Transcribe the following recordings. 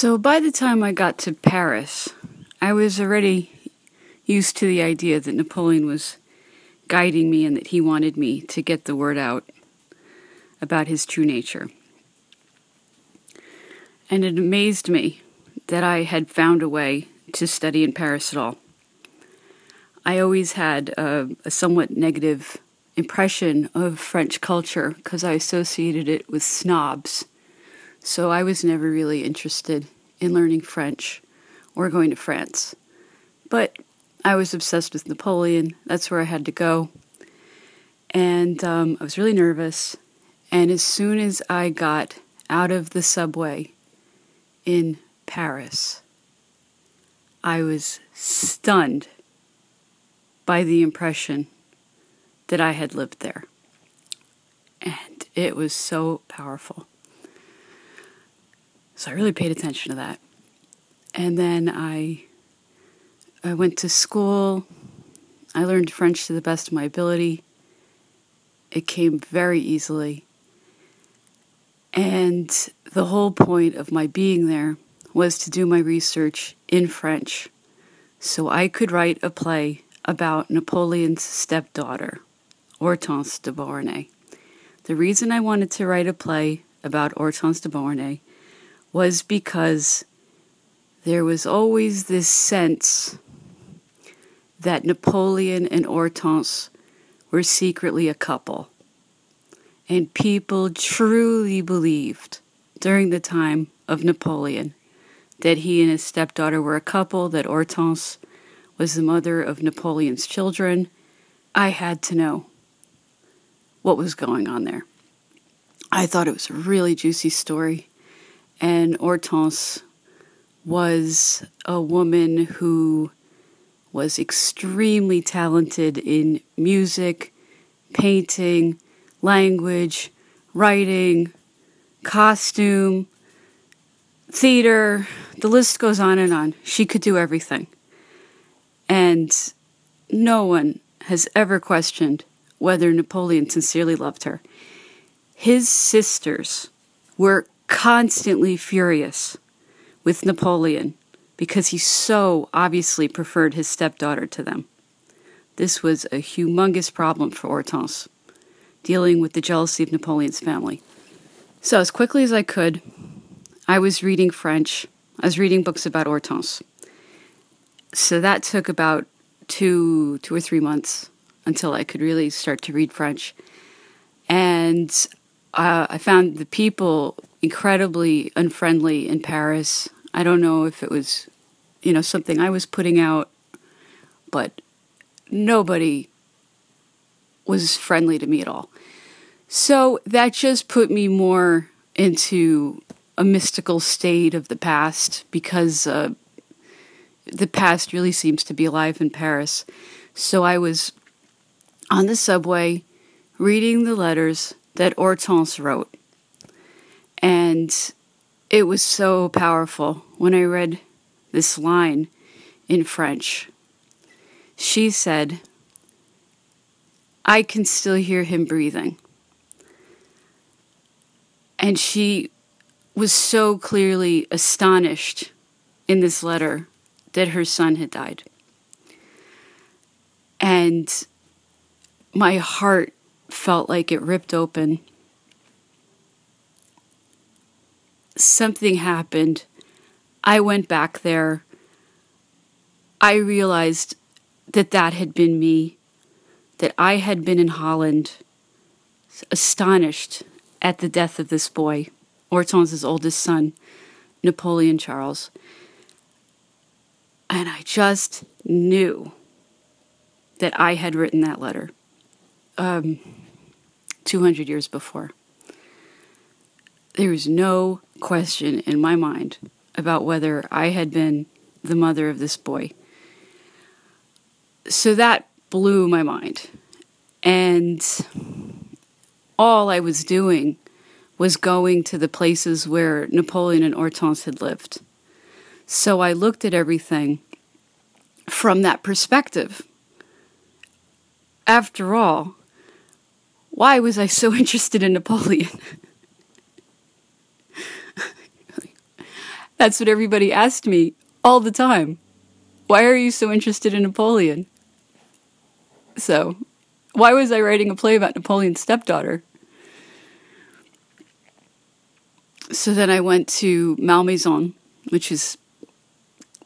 So by the time I got to Paris, I was already used to the idea that Napoleon was guiding me and that he wanted me to get the word out about his true nature. And it amazed me that I had found a way to study in Paris at all. I always had a, a somewhat negative impression of French culture because I associated it with snobs. So I was never really interested in learning French or going to France. But I was obsessed with Napoleon. That's where I had to go. And um, I was really nervous. And as soon as I got out of the subway in Paris, I was stunned by the impression that I had lived there. And it was so powerful. So I really paid attention to that. And then I I went to school. I learned French to the best of my ability. It came very easily. And the whole point of my being there was to do my research in French so I could write a play about Napoleon's stepdaughter, Hortense de Beauharnais. The reason I wanted to write a play about Hortense de Beauharnais was because there was always this sense that Napoleon and Hortense were secretly a couple. And people truly believed during the time of Napoleon that he and his stepdaughter were a couple, that Hortense was the mother of Napoleon's children. I had to know what was going on there. I thought it was a really juicy story. And Hortense was a woman who was extremely talented in music, painting, language, writing, costume, theater, the list goes on and on. She could do everything. And no one has ever questioned whether Napoleon sincerely loved her. His sisters were constantly furious with Napoleon because he so obviously preferred his stepdaughter to them. This was a humongous problem for Hortense, dealing with the jealousy of Napoleon's family. So, as quickly as I could, I was reading French. I was reading books about Hortense. So that took about two, two or three months until I could really start to read French. And uh, I found the people incredibly unfriendly in Paris. I don't know if it was, you know, something I was putting out, but nobody was friendly to me at all. So that just put me more into a mystical state of the past because uh, the past really seems to be alive in Paris. So I was on the subway reading the letters that Hortense wrote. And it was so powerful when I read this line in French. She said, I can still hear him breathing. And she was so clearly astonished in this letter that her son had died. And my heart felt like it ripped open. Something happened. I went back there. I realized that that had been me, that I had been in Holland, astonished at the death of this boy, Hortense's oldest son, Napoleon Charles. And I just knew that I had written that letter um, 200 years before. There was no question in my mind about whether I had been the mother of this boy. So that blew my mind. And all I was doing was going to the places where Napoleon and Hortense had lived. So I looked at everything from that perspective. After all, why was I so interested in Napoleon? That's what everybody asked me all the time. Why are you so interested in Napoleon? So, why was I writing a play about Napoleon's stepdaughter? So then I went to Malmaison, which is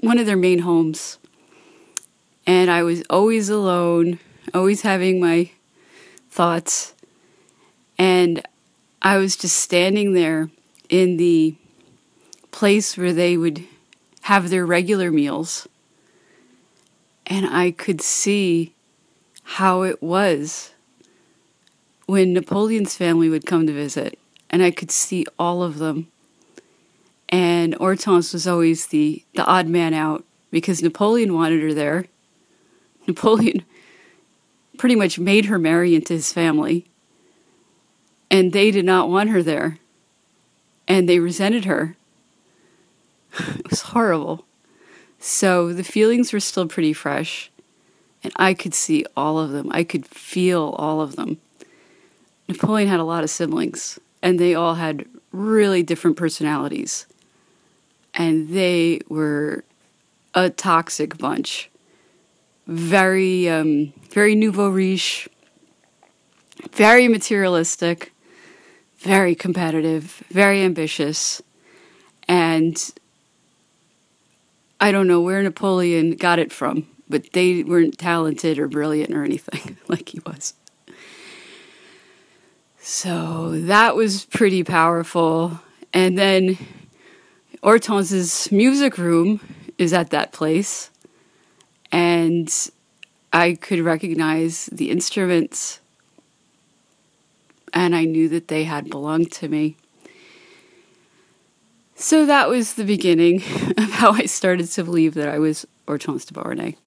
one of their main homes. And I was always alone, always having my thoughts. And I was just standing there in the place where they would have their regular meals. And I could see how it was when Napoleon's family would come to visit. And I could see all of them. And Hortense was always the, the odd man out because Napoleon wanted her there. Napoleon pretty much made her marry into his family. And they did not want her there. And they resented her. it was horrible. So the feelings were still pretty fresh. And I could see all of them. I could feel all of them. Napoleon had a lot of siblings, and they all had really different personalities. And they were a toxic bunch. Very, um, very nouveau riche, very materialistic, very competitive, very ambitious. And I don't know where Napoleon got it from, but they weren't talented or brilliant or anything like he was. So that was pretty powerful. And then Hortense's music room is at that place. And I could recognize the instruments. And I knew that they had belonged to me. So that was the beginning of how I started to believe that I was Hortense de Beauharnais.